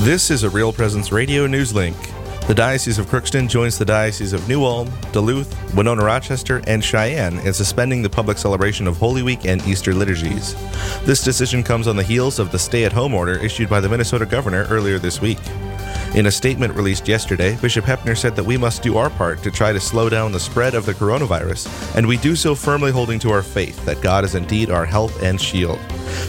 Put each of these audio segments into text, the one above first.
This is a Real Presence Radio News Link. The Diocese of Crookston joins the Diocese of New Ulm, Duluth, Winona Rochester, and Cheyenne in suspending the public celebration of Holy Week and Easter liturgies. This decision comes on the heels of the stay at home order issued by the Minnesota governor earlier this week. In a statement released yesterday, Bishop Hoeppner said that we must do our part to try to slow down the spread of the coronavirus, and we do so firmly holding to our faith that God is indeed our help and shield.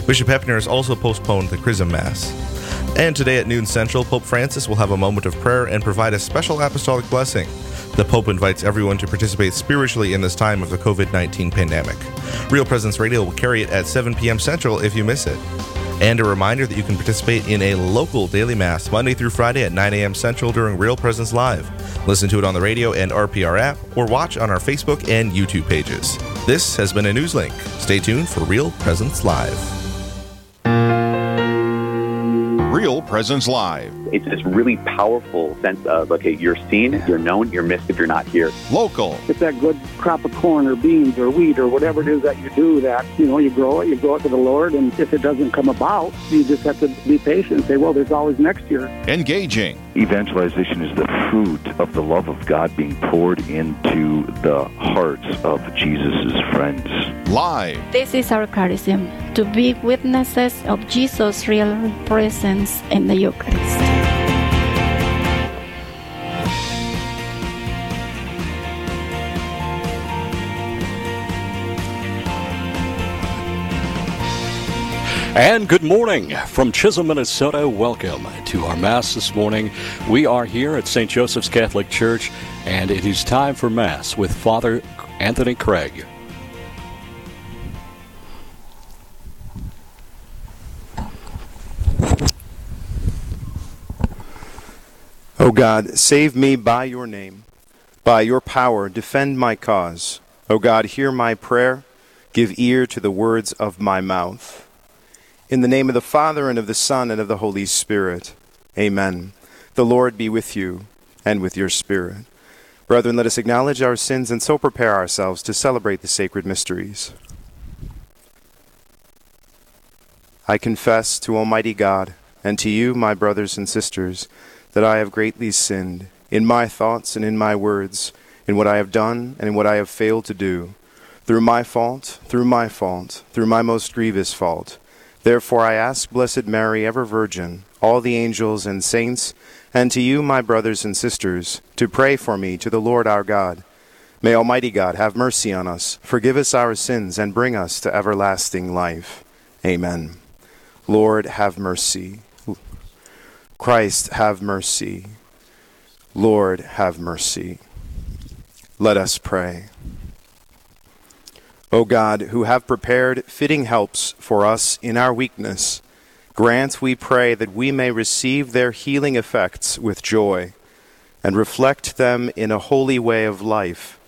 Bishop Hoeppner has also postponed the Chrism Mass. And today at noon central, Pope Francis will have a moment of prayer and provide a special apostolic blessing. The Pope invites everyone to participate spiritually in this time of the COVID 19 pandemic. Real Presence Radio will carry it at 7 p.m. Central if you miss it. And a reminder that you can participate in a local daily Mass Monday through Friday at 9 a.m. Central during Real Presence Live. Listen to it on the radio and RPR app, or watch on our Facebook and YouTube pages. This has been a News Link. Stay tuned for Real Presence Live. Real Presence Live. It's this really powerful sense of, okay, you're seen, you're known, you're missed if you're not here. Local. It's that good crop of corn or beans or wheat or whatever it is that you do that, you know, you grow it, you grow it to the Lord, and if it doesn't come about, you just have to be patient and say, well, there's always next year. Engaging. Evangelization is the fruit of the love of God being poured into the hearts of Jesus' friends. Live. This is our charism to be witnesses of Jesus' real presence in the Eucharist. And good morning from Chisholm, Minnesota. Welcome to our Mass this morning. We are here at St. Joseph's Catholic Church, and it is time for Mass with Father Anthony Craig. O God, save me by your name. By your power, defend my cause. O God, hear my prayer. Give ear to the words of my mouth. In the name of the Father, and of the Son, and of the Holy Spirit. Amen. The Lord be with you, and with your spirit. Brethren, let us acknowledge our sins and so prepare ourselves to celebrate the sacred mysteries. I confess to Almighty God, and to you, my brothers and sisters, that I have greatly sinned in my thoughts and in my words, in what I have done and in what I have failed to do, through my fault, through my fault, through my most grievous fault. Therefore I ask Blessed Mary, ever Virgin, all the angels and saints, and to you, my brothers and sisters, to pray for me to the Lord our God. May Almighty God have mercy on us, forgive us our sins, and bring us to everlasting life. Amen. Lord, have mercy. Christ, have mercy. Lord, have mercy. Let us pray. O God, who have prepared fitting helps for us in our weakness, grant, we pray, that we may receive their healing effects with joy and reflect them in a holy way of life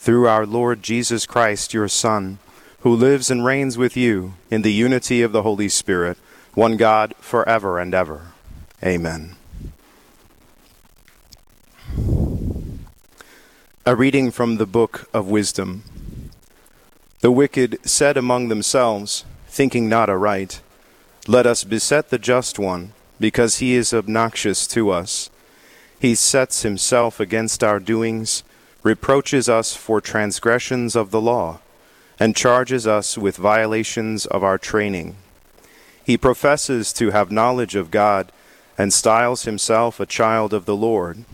through our Lord Jesus Christ, your Son, who lives and reigns with you in the unity of the Holy Spirit, one God, forever and ever. Amen. A reading from the Book of Wisdom. The wicked said among themselves, thinking not aright, Let us beset the just one, because he is obnoxious to us. He sets himself against our doings, reproaches us for transgressions of the law, and charges us with violations of our training. He professes to have knowledge of God and styles himself a child of the Lord.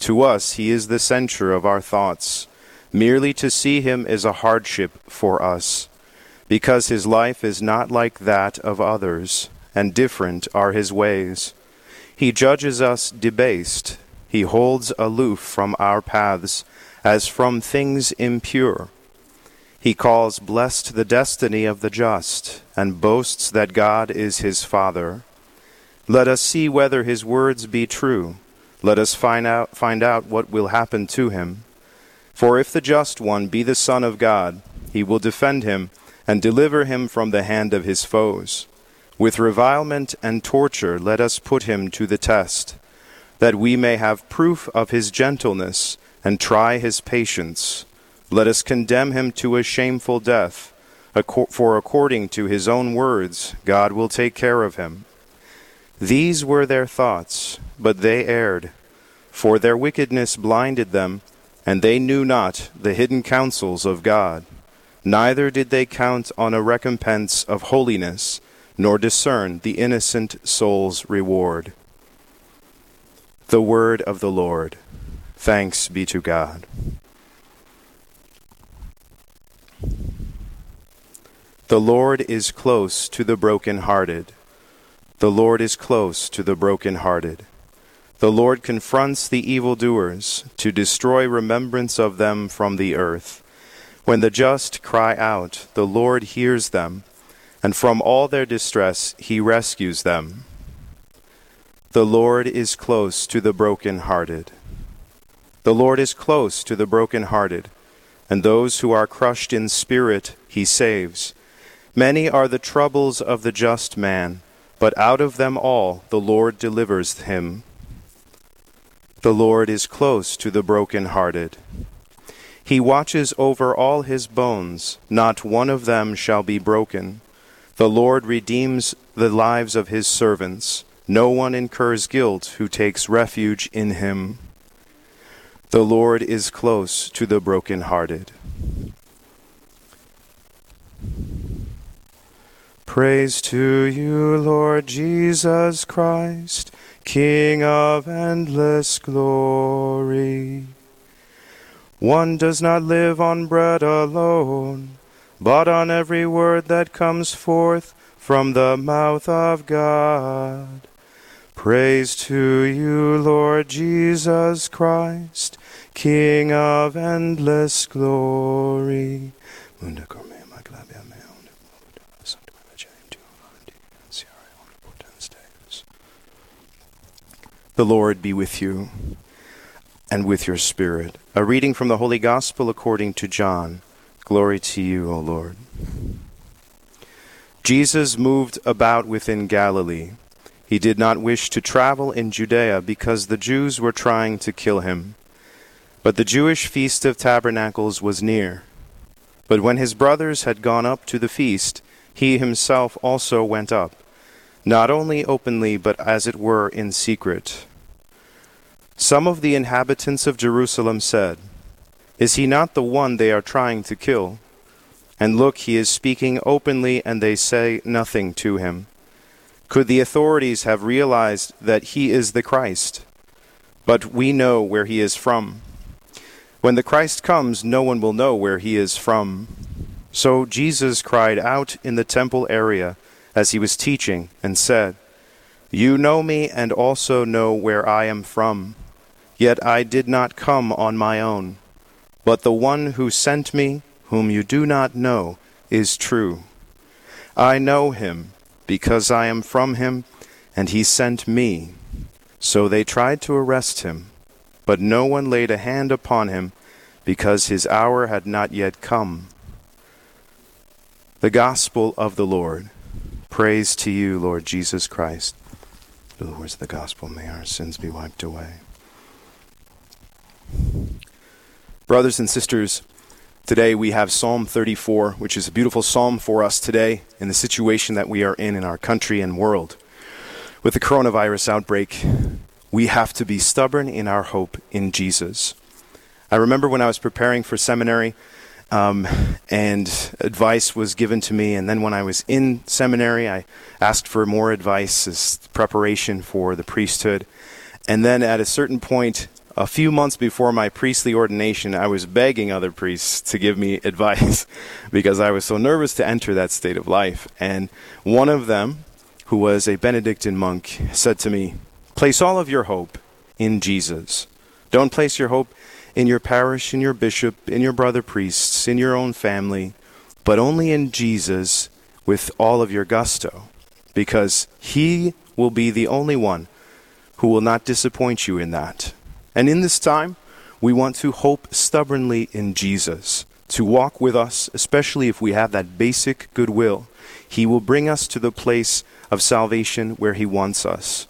To us he is the censure of our thoughts. Merely to see him is a hardship for us, because his life is not like that of others, and different are his ways. He judges us debased, he holds aloof from our paths, as from things impure. He calls blessed the destiny of the just, and boasts that God is his Father. Let us see whether his words be true. Let us find out, find out what will happen to him. For if the just one be the Son of God, he will defend him and deliver him from the hand of his foes. With revilement and torture let us put him to the test, that we may have proof of his gentleness and try his patience. Let us condemn him to a shameful death, for according to his own words, God will take care of him. These were their thoughts, but they erred. For their wickedness blinded them, and they knew not the hidden counsels of God. Neither did they count on a recompense of holiness, nor discern the innocent soul's reward. The word of the Lord. Thanks be to God. The Lord is close to the broken-hearted. The Lord is close to the broken-hearted. The Lord confronts the evildoers to destroy remembrance of them from the earth. When the just cry out, the Lord hears them, and from all their distress he rescues them. The Lord is close to the broken-hearted. The Lord is close to the broken-hearted, and those who are crushed in spirit he saves. Many are the troubles of the just man, but out of them all the Lord delivers him. The Lord is close to the broken-hearted. He watches over all his bones, not one of them shall be broken. The Lord redeems the lives of his servants. No one incurs guilt who takes refuge in him. The Lord is close to the broken-hearted. Praise to you, Lord Jesus Christ, King of endless glory. One does not live on bread alone, but on every word that comes forth from the mouth of God. Praise to you, Lord Jesus Christ, King of endless glory. The Lord be with you and with your spirit. A reading from the Holy Gospel according to John. Glory to you, O Lord. Jesus moved about within Galilee. He did not wish to travel in Judea because the Jews were trying to kill him. But the Jewish feast of tabernacles was near. But when his brothers had gone up to the feast, he himself also went up, not only openly, but as it were in secret. Some of the inhabitants of Jerusalem said, Is he not the one they are trying to kill? And look, he is speaking openly, and they say nothing to him. Could the authorities have realized that he is the Christ? But we know where he is from. When the Christ comes, no one will know where he is from. So Jesus cried out in the temple area as he was teaching, and said, You know me, and also know where I am from. Yet I did not come on my own, but the one who sent me, whom you do not know, is true. I know him, because I am from him, and he sent me. So they tried to arrest him, but no one laid a hand upon him, because his hour had not yet come. The Gospel of the Lord. Praise to you, Lord Jesus Christ. Through The words of the Gospel, may our sins be wiped away. Brothers and sisters, today we have Psalm 34, which is a beautiful psalm for us today in the situation that we are in in our country and world. With the coronavirus outbreak, we have to be stubborn in our hope in Jesus. I remember when I was preparing for seminary, um, and advice was given to me. And then when I was in seminary, I asked for more advice as preparation for the priesthood. And then at a certain point, a few months before my priestly ordination, I was begging other priests to give me advice because I was so nervous to enter that state of life. And one of them, who was a Benedictine monk, said to me, Place all of your hope in Jesus. Don't place your hope in your parish, in your bishop, in your brother priests, in your own family, but only in Jesus with all of your gusto, because He will be the only one who will not disappoint you in that. And in this time, we want to hope stubbornly in Jesus, to walk with us, especially if we have that basic goodwill. He will bring us to the place of salvation where He wants us.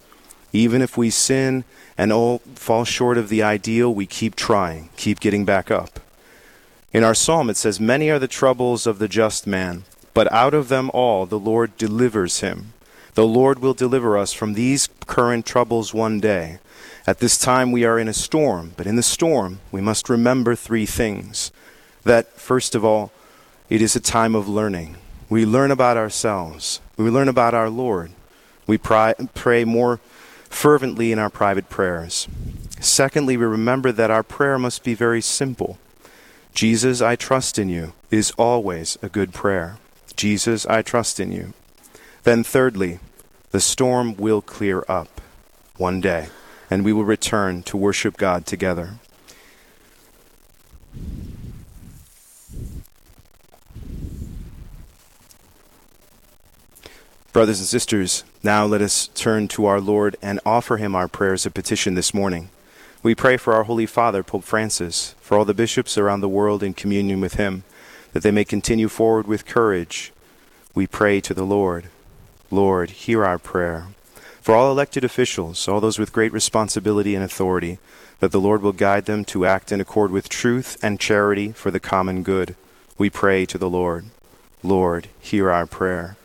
Even if we sin and all fall short of the ideal, we keep trying, keep getting back up. In our psalm, it says, Many are the troubles of the just man, but out of them all the Lord delivers him. The Lord will deliver us from these current troubles one day. At this time we are in a storm, but in the storm we must remember three things. That, first of all, it is a time of learning. We learn about ourselves, we learn about our Lord. We pray, pray more fervently in our private prayers. Secondly, we remember that our prayer must be very simple. Jesus, I trust in you, is always a good prayer. Jesus, I trust in you. Then, thirdly, the storm will clear up one day, and we will return to worship God together. Brothers and sisters, now let us turn to our Lord and offer him our prayers of petition this morning. We pray for our Holy Father, Pope Francis, for all the bishops around the world in communion with him, that they may continue forward with courage. We pray to the Lord. Lord, hear our prayer. For all elected officials, all those with great responsibility and authority, that the Lord will guide them to act in accord with truth and charity for the common good. We pray to the Lord. Lord, hear our prayer.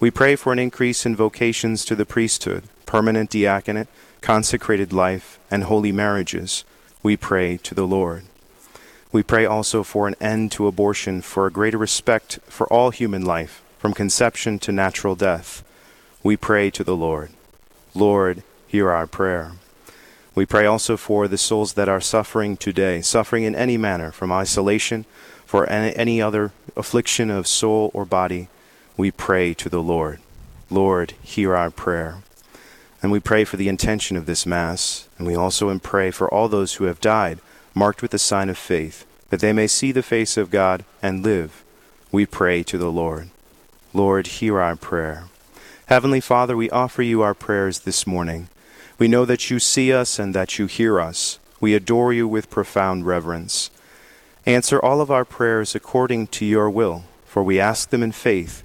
We pray for an increase in vocations to the priesthood, permanent diaconate, consecrated life, and holy marriages. We pray to the Lord. We pray also for an end to abortion, for a greater respect for all human life, from conception to natural death. We pray to the Lord. Lord, hear our prayer. We pray also for the souls that are suffering today, suffering in any manner, from isolation, for any other affliction of soul or body we pray to the Lord. Lord, hear our prayer. And we pray for the intention of this Mass, and we also pray for all those who have died, marked with the sign of faith, that they may see the face of God and live. We pray to the Lord. Lord, hear our prayer. Heavenly Father, we offer you our prayers this morning. We know that you see us and that you hear us. We adore you with profound reverence. Answer all of our prayers according to your will, for we ask them in faith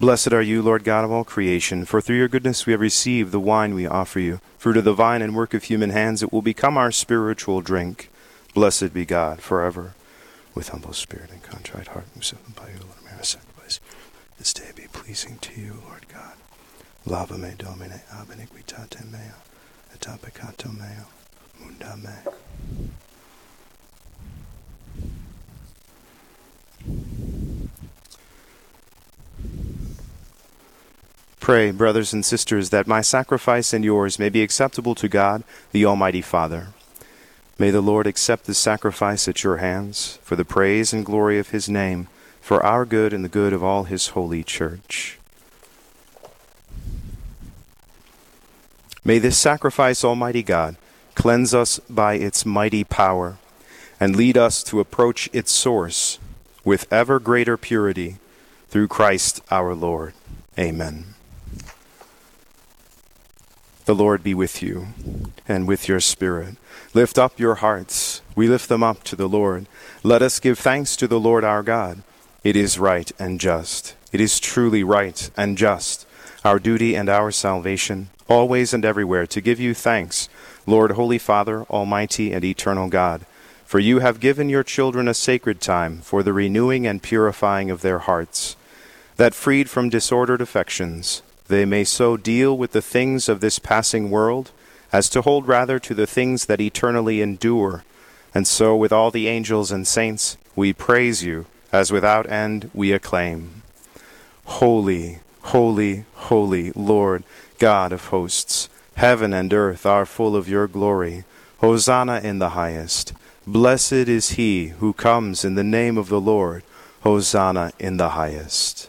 Blessed are you, Lord God of all creation, for through your goodness we have received the wine we offer you. Fruit of the vine and work of human hands, it will become our spiritual drink. Blessed be God forever. With humble spirit and contrite heart, we submit by you, Lord, may sacrifice this day be pleasing to you, Lord God. Lava me domine ab iniquitate mea, et meo, munda. Pray, brothers and sisters, that my sacrifice and yours may be acceptable to God, the Almighty Father. May the Lord accept this sacrifice at your hands, for the praise and glory of his name, for our good and the good of all his holy church. May this sacrifice, Almighty God, cleanse us by its mighty power, and lead us to approach its source with ever greater purity through Christ our Lord. Amen. The Lord be with you and with your spirit. Lift up your hearts. We lift them up to the Lord. Let us give thanks to the Lord our God. It is right and just. It is truly right and just, our duty and our salvation, always and everywhere, to give you thanks, Lord, Holy Father, Almighty and Eternal God. For you have given your children a sacred time for the renewing and purifying of their hearts, that freed from disordered affections, they may so deal with the things of this passing world as to hold rather to the things that eternally endure. And so, with all the angels and saints, we praise you as without end we acclaim. Holy, holy, holy, Lord, God of hosts, heaven and earth are full of your glory. Hosanna in the highest. Blessed is he who comes in the name of the Lord. Hosanna in the highest.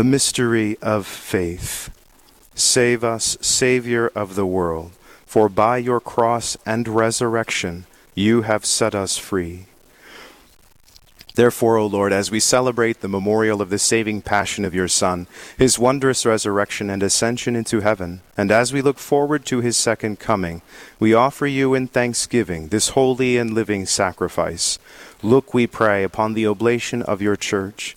The mystery of faith. Save us, Savior of the world, for by your cross and resurrection you have set us free. Therefore, O Lord, as we celebrate the memorial of the saving passion of your Son, his wondrous resurrection and ascension into heaven, and as we look forward to his second coming, we offer you in thanksgiving this holy and living sacrifice. Look, we pray, upon the oblation of your church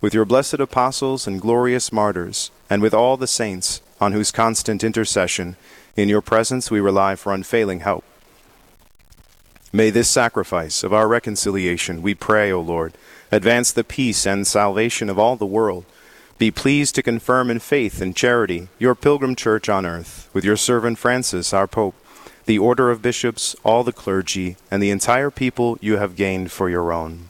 with your blessed apostles and glorious martyrs, and with all the saints, on whose constant intercession in your presence we rely for unfailing help. May this sacrifice of our reconciliation, we pray, O Lord, advance the peace and salvation of all the world. Be pleased to confirm in faith and charity your pilgrim church on earth, with your servant Francis, our Pope, the order of bishops, all the clergy, and the entire people you have gained for your own.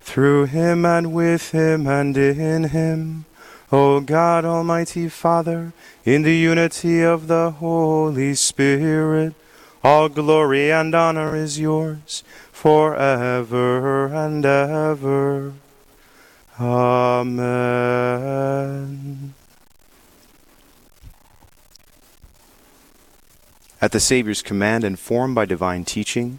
Through him and with him and in him, O God Almighty Father, in the unity of the Holy Spirit, all glory and honor is yours forever and ever. Amen. At the Saviour's command, and formed by divine teaching,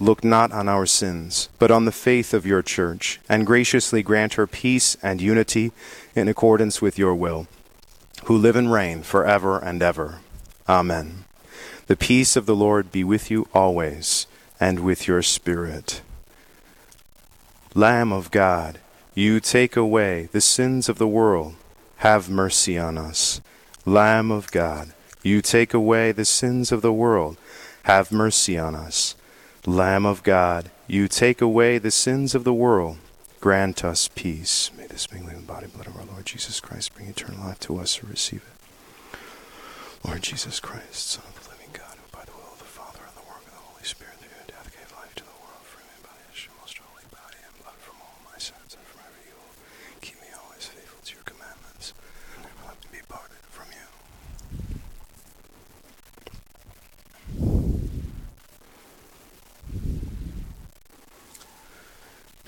Look not on our sins, but on the faith of your church, and graciously grant her peace and unity in accordance with your will, who live and reign forever and ever. Amen. The peace of the Lord be with you always, and with your spirit. Lamb of God, you take away the sins of the world, have mercy on us. Lamb of God, you take away the sins of the world, have mercy on us. Lamb of God, you take away the sins of the world, grant us peace. May this mingling of the body and blood of our Lord Jesus Christ bring eternal life to us who receive it. Lord Jesus Christ, Son of the living God, who by the will of the Father and the work of the Holy Spirit through your death gave life to the world, free me by his most holy body and blood from all my sins and from every evil. Keep me always faithful to your commandments, and never let me be parted from you.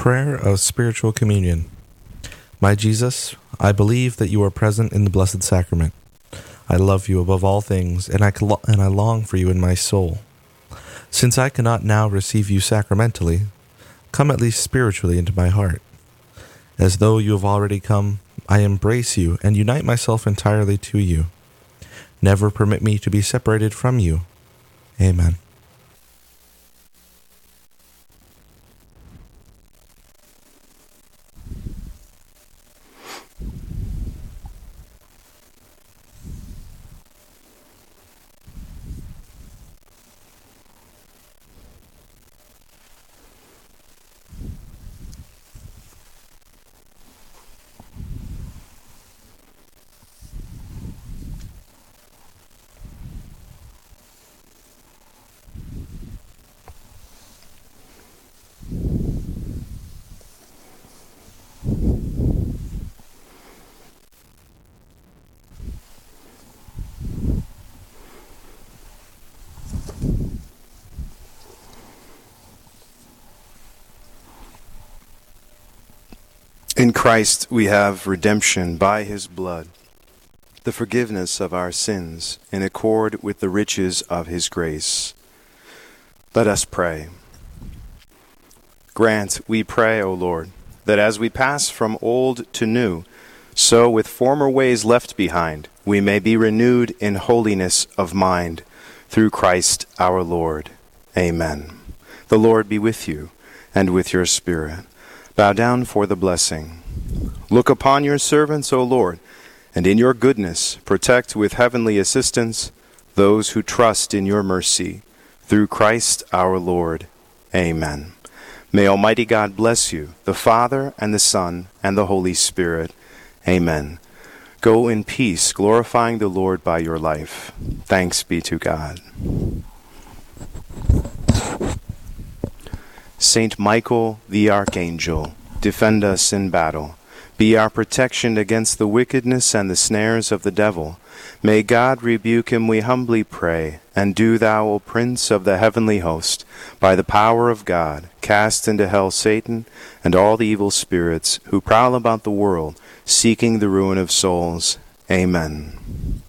Prayer of Spiritual Communion. My Jesus, I believe that you are present in the Blessed Sacrament. I love you above all things, and I, cl- and I long for you in my soul. Since I cannot now receive you sacramentally, come at least spiritually into my heart. As though you have already come, I embrace you and unite myself entirely to you. Never permit me to be separated from you. Amen. In Christ we have redemption by his blood, the forgiveness of our sins in accord with the riches of his grace. Let us pray. Grant, we pray, O Lord, that as we pass from old to new, so with former ways left behind, we may be renewed in holiness of mind through Christ our Lord. Amen. The Lord be with you and with your spirit. Bow down for the blessing. Look upon your servants, O Lord, and in your goodness protect with heavenly assistance those who trust in your mercy. Through Christ our Lord. Amen. May Almighty God bless you, the Father, and the Son, and the Holy Spirit. Amen. Go in peace, glorifying the Lord by your life. Thanks be to God. Saint Michael the Archangel, defend us in battle. Be our protection against the wickedness and the snares of the devil. May God rebuke him, we humbly pray. And do thou, O Prince of the heavenly host, by the power of God, cast into hell Satan and all the evil spirits who prowl about the world, seeking the ruin of souls. Amen.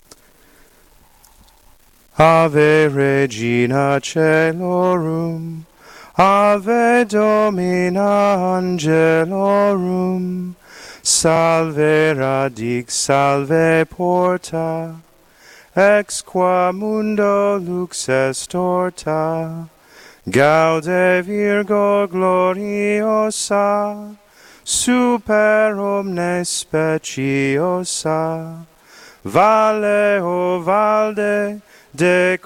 Ave Regina Celorum, Ave Domina Angelorum, Salve radix, salve porta, ex qua mundo lux est torta, gaude virgo gloriosa, super omnes speciosa, vale o valde decora,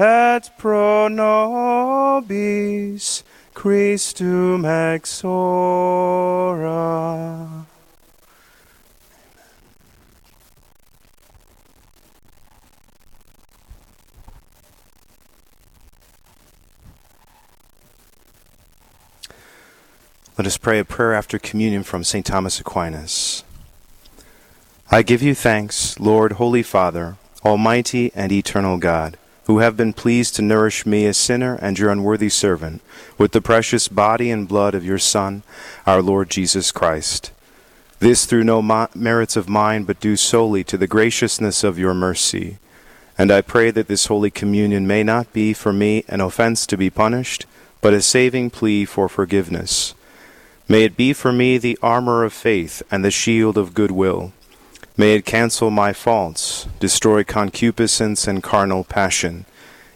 et pro nobis Christum exora. Let us pray a prayer after communion from St. Thomas Aquinas. I give you thanks, Lord, Holy Father, Almighty and eternal God, who have been pleased to nourish me, a sinner and your unworthy servant, with the precious body and blood of your Son, our Lord Jesus Christ. This through no mo- merits of mine, but due solely to the graciousness of your mercy. And I pray that this Holy Communion may not be for me an offense to be punished, but a saving plea for forgiveness. May it be for me the armor of faith and the shield of goodwill. May it cancel my faults, destroy concupiscence and carnal passion,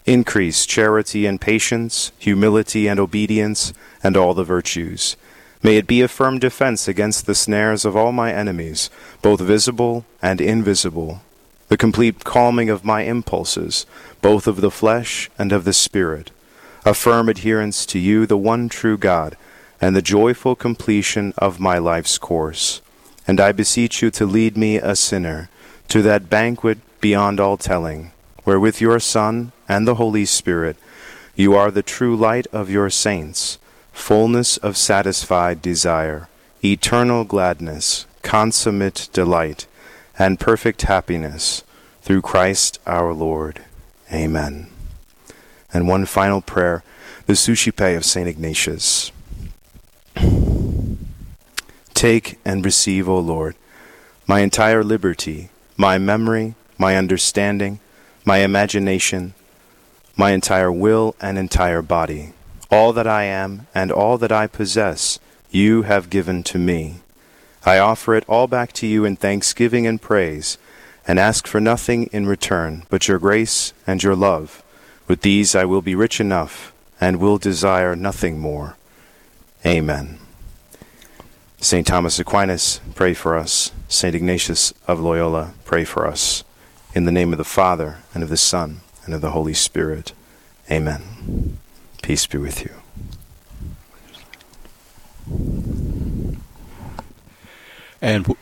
increase charity and patience, humility and obedience, and all the virtues. May it be a firm defense against the snares of all my enemies, both visible and invisible, the complete calming of my impulses, both of the flesh and of the spirit, a firm adherence to you, the one true God, and the joyful completion of my life's course. And I beseech you to lead me, a sinner, to that banquet beyond all telling, where with your Son and the Holy Spirit you are the true light of your saints, fullness of satisfied desire, eternal gladness, consummate delight, and perfect happiness, through Christ our Lord. Amen. And one final prayer, the Suscipe of St. Ignatius. Take and receive, O Lord, my entire liberty, my memory, my understanding, my imagination, my entire will and entire body. All that I am and all that I possess, you have given to me. I offer it all back to you in thanksgiving and praise, and ask for nothing in return but your grace and your love. With these I will be rich enough, and will desire nothing more. Amen. St. Thomas Aquinas, pray for us. St. Ignatius of Loyola, pray for us. In the name of the Father, and of the Son, and of the Holy Spirit. Amen. Peace be with you. And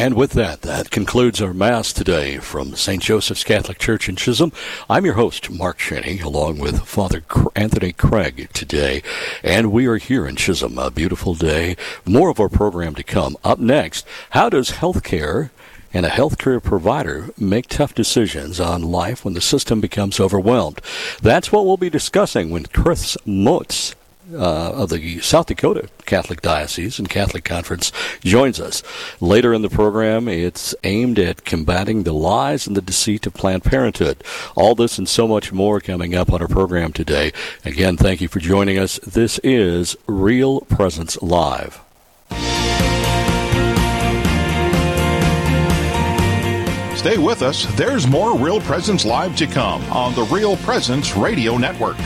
and with that, that concludes our Mass today from St. Joseph's Catholic Church in Chisholm. I'm your host, Mark Shenny, along with Father Anthony Craig today. And we are here in Chisholm, a beautiful day. More of our program to come. Up next, how does healthcare and a healthcare provider make tough decisions on life when the system becomes overwhelmed? That's what we'll be discussing when Chris Motz uh, of the South Dakota Catholic Diocese and Catholic Conference joins us. Later in the program, it's aimed at combating the lies and the deceit of Planned Parenthood. All this and so much more coming up on our program today. Again, thank you for joining us. This is Real Presence Live. Stay with us. There's more Real Presence Live to come on the Real Presence Radio Network.